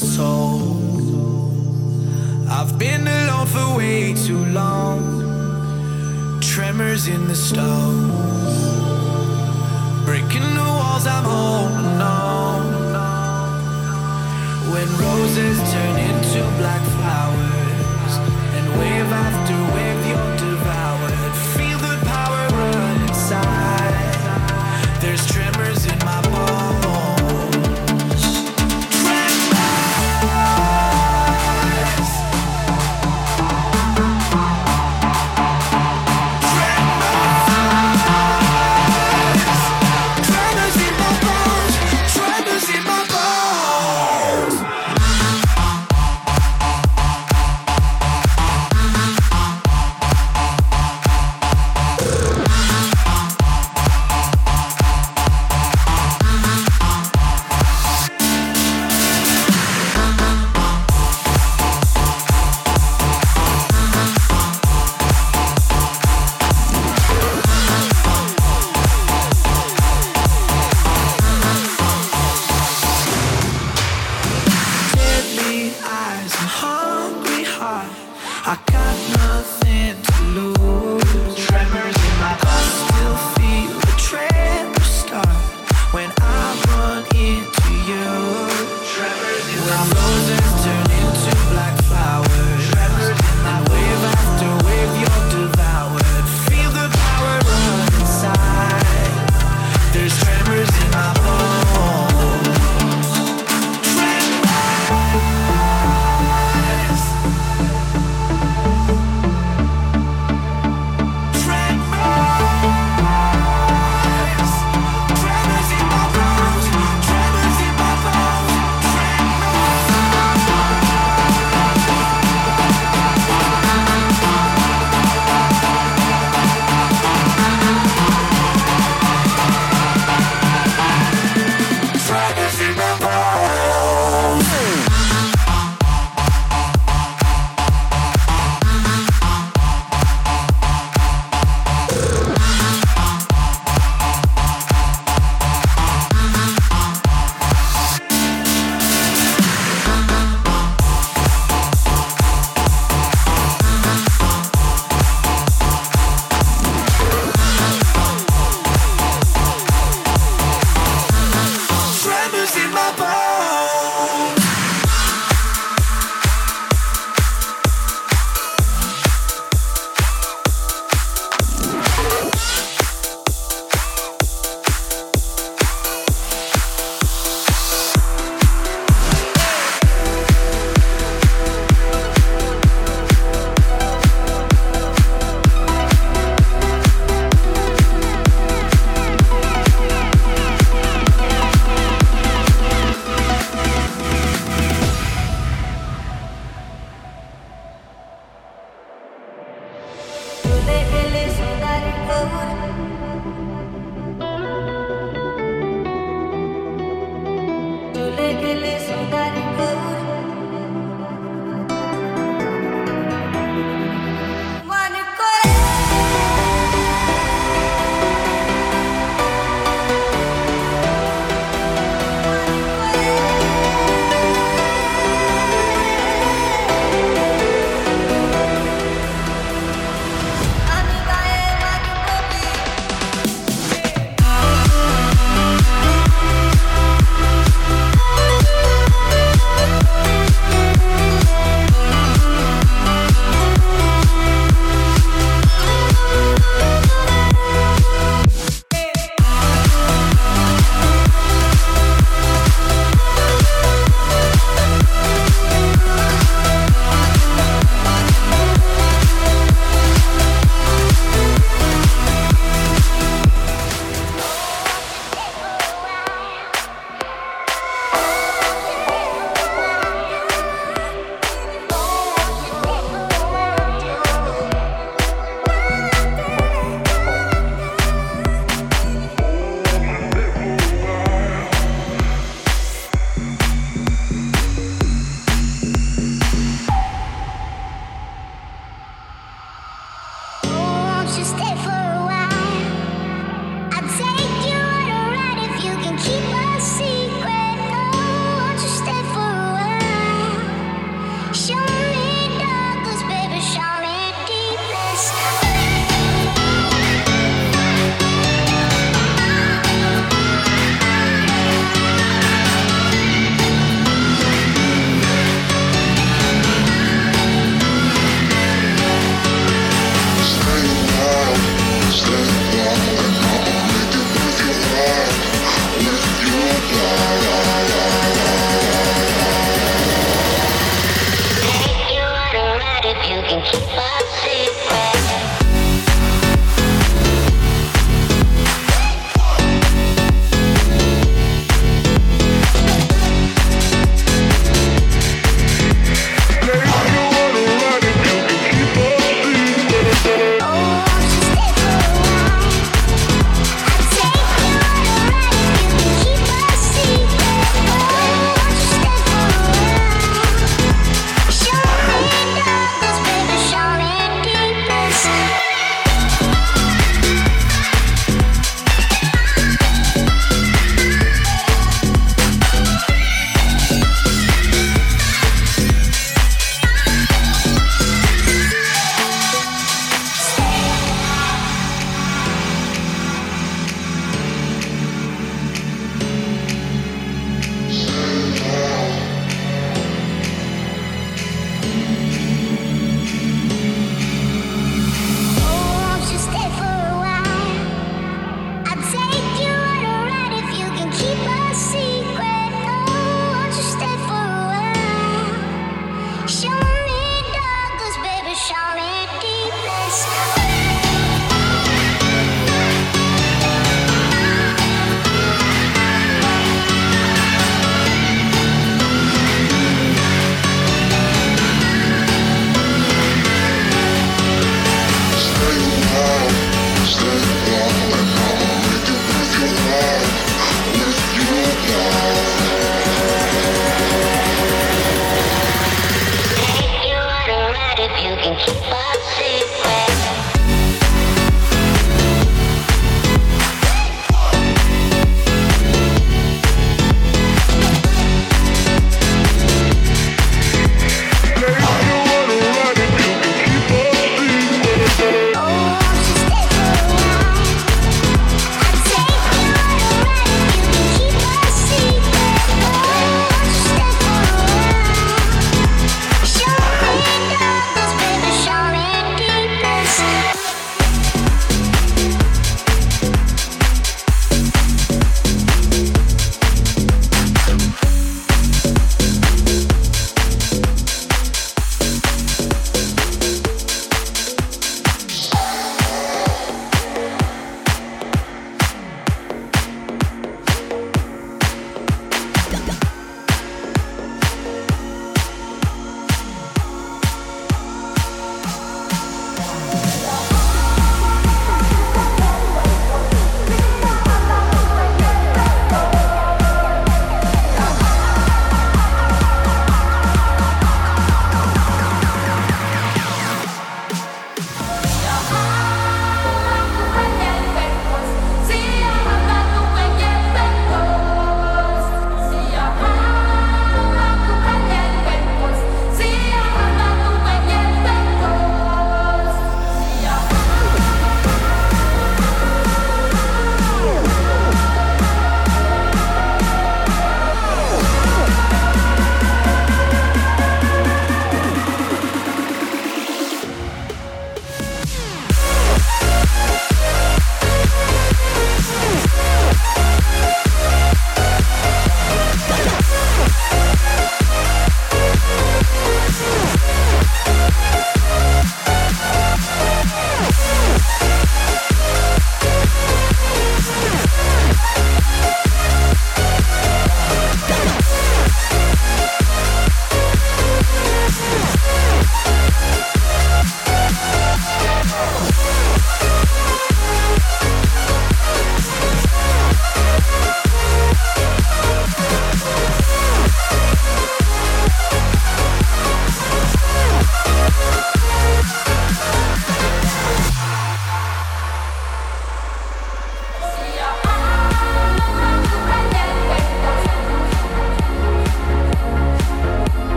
my soul. I got nothing.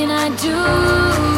can I do?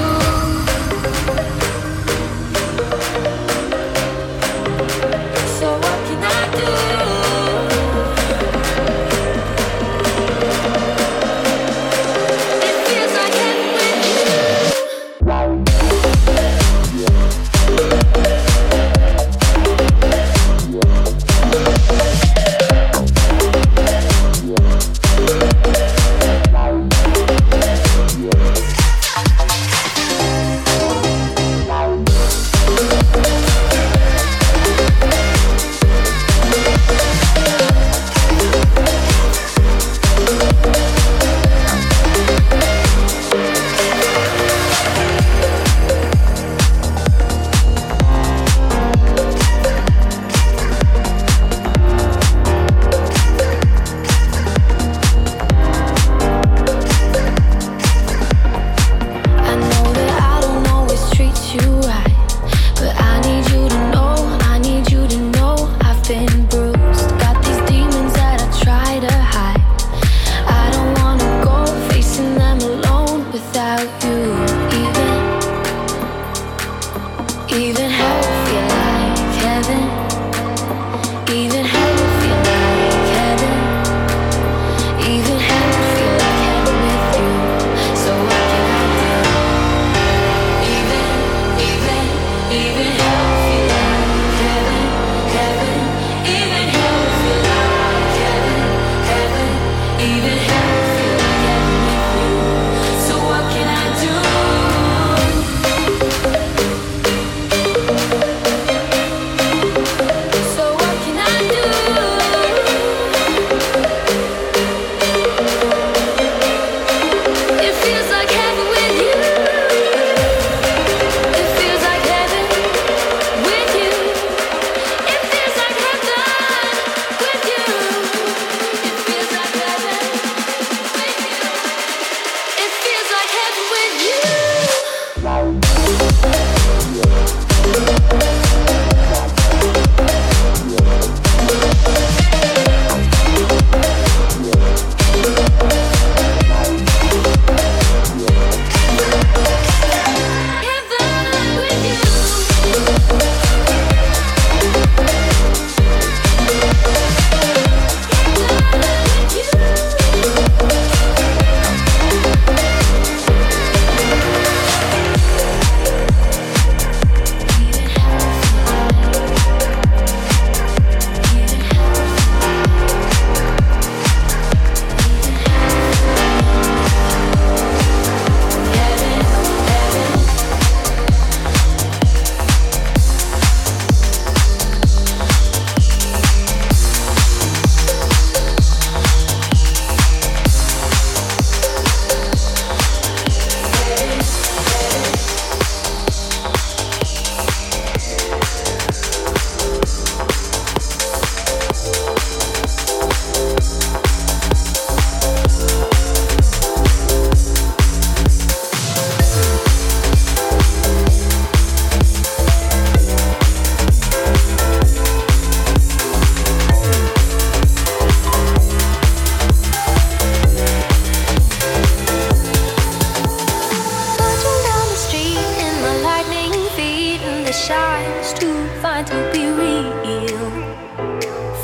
shines too fine to be real.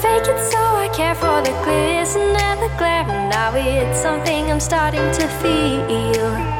Fake it so I care for the glisten and the glare, now it's something I'm starting to feel.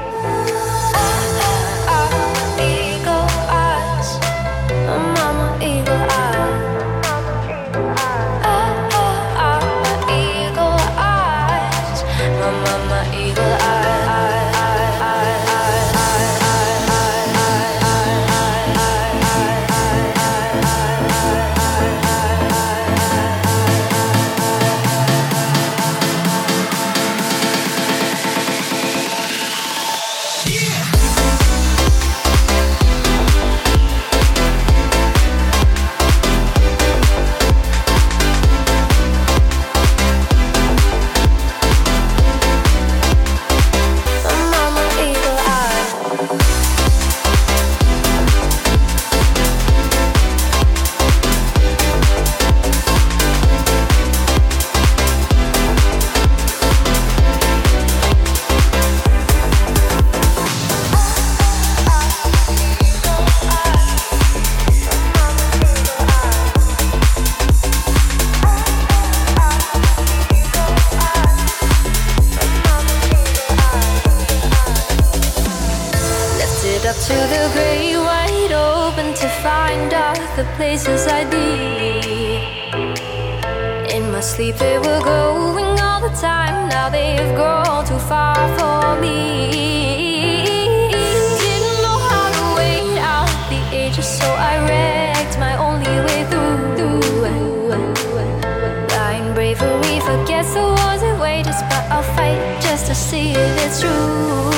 wasn't waiting, but I'll fight just to see if it's true.